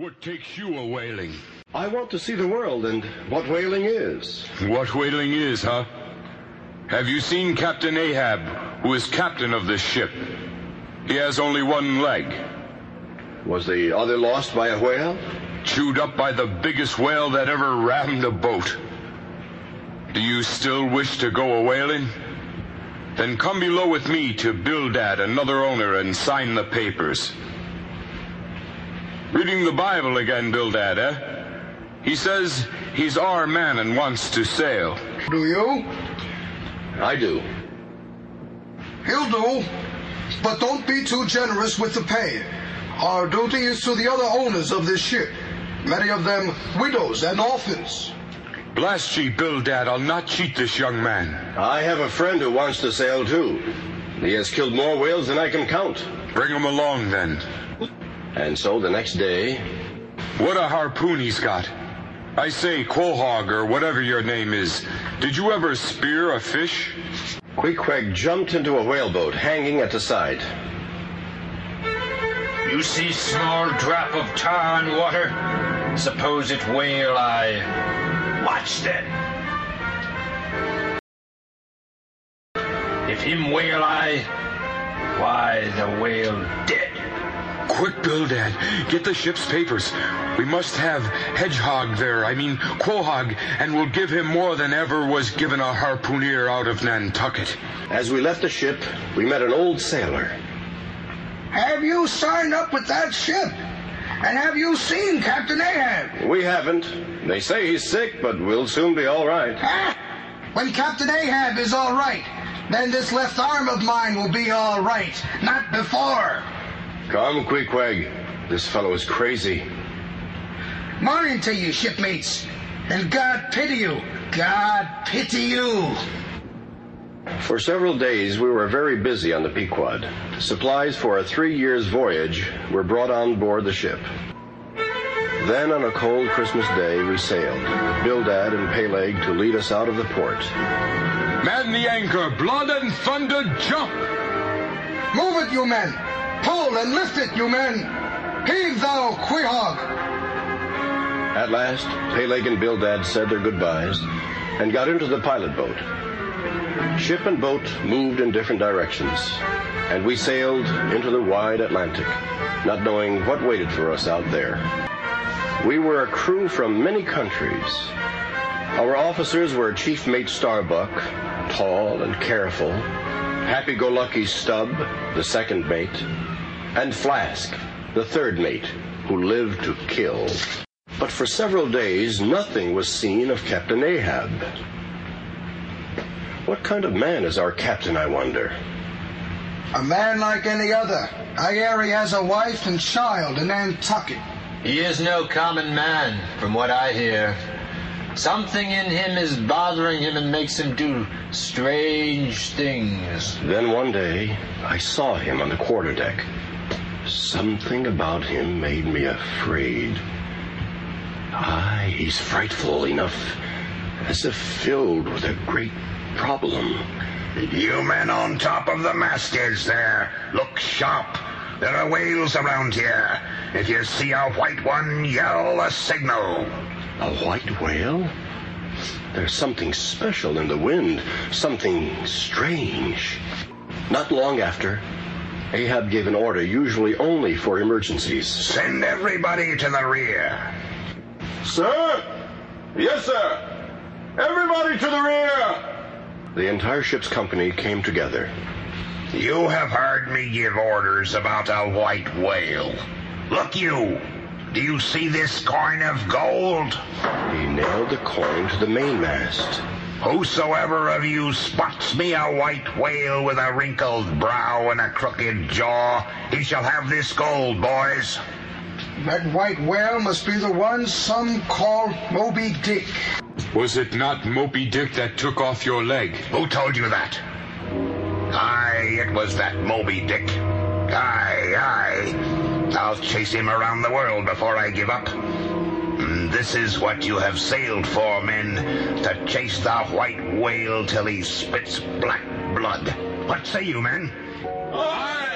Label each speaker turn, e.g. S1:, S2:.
S1: What takes you a whaling?
S2: I want to see the world and what whaling is.
S1: What whaling is, huh? Have you seen Captain Ahab, who is captain of this ship? He has only one leg.
S2: Was the other lost by a whale?
S1: Chewed up by the biggest whale that ever rammed a boat. Do you still wish to go a whaling? Then come below with me to Bildad, another owner, and sign the papers. Reading the Bible again, Bildad, eh? He says he's our man and wants to sail.
S3: Do you?
S2: I do.
S3: He'll do. But don't be too generous with the pay. Our duty is to the other owners of this ship, many of them widows and orphans.
S1: Blast ye, Bildad, I'll not cheat this young man.
S2: I have a friend who wants to sail too. He has killed more whales than I can count.
S1: Bring him along then.
S2: And so the next day,
S1: What a harpoon he's got. I say, Quohog, or whatever your name is, did you ever spear a fish?
S2: Queequeg jumped into a whaleboat hanging at the side.
S4: You see small drop of tar and water? Suppose it whale eye. Watch then. If him whale eye, why the whale dead.
S1: Quick, Bildad, get the ship's papers. We must have Hedgehog there, I mean Quohog, and we'll give him more than ever was given a harpooneer out of Nantucket.
S2: As we left the ship, we met an old sailor.
S3: Have you signed up with that ship? And have you seen Captain Ahab?
S2: We haven't. They say he's sick, but we'll soon be all right.
S3: Ah! When Captain Ahab is all right, then this left arm of mine will be all right. Not before.
S2: Come, Queequeg. This fellow is crazy.
S3: Morning to you, shipmates. And God pity you. God pity you.
S2: For several days, we were very busy on the Pequod. Supplies for a three years voyage were brought on board the ship. Then, on a cold Christmas day, we sailed, Bildad and Peleg to lead us out of the port.
S1: Man the anchor, blood and thunder, jump!
S3: Move it, you men. Pull and lift it, you men. Heave thou, Quohog.
S2: At last, Peleg and Bildad said their goodbyes and got into the pilot boat. Ship and boat moved in different directions, and we sailed into the wide Atlantic, not knowing what waited for us out there. We were a crew from many countries. Our officers were Chief Mate Starbuck, tall and careful, Happy-Go-Lucky Stubb, the second mate, and Flask, the third mate, who lived to kill. But for several days, nothing was seen of Captain Ahab. What kind of man is our captain, I wonder?
S3: A man like any other. I hear he has a wife and child in Nantucket.
S4: He is no common man, from what I hear. Something in him is bothering him and makes him do strange things.
S2: Then one day, I saw him on the quarterdeck. Something about him made me afraid. Aye, he's frightful enough, as if filled with a great problem.
S5: You men on top of the mastheads there, look sharp. There are whales around here. If you see a white one, yell a signal.
S2: A white whale? There's something special in the wind, something strange. Not long after, Ahab gave an order usually only for emergencies.
S5: Send everybody to the rear.
S2: Sir? Yes, sir. Everybody to the rear! The entire ship's company came together.
S5: You have heard me give orders about a white whale. Look you. Do you see this coin of gold?
S2: He nailed the coin to the mainmast.
S5: Whosoever of you spots me a white whale with a wrinkled brow and a crooked jaw, he shall have this gold, boys.
S3: That white whale must be the one some call Moby Dick.
S1: Was it not Moby Dick that took off your leg?
S5: Who told you that? Aye, it was that Moby Dick. Aye, aye. I'll chase him around the world before I give up. And This is what you have sailed for, men, to chase the white whale till he spits black blood. What say you, men?
S1: Oh, Aye,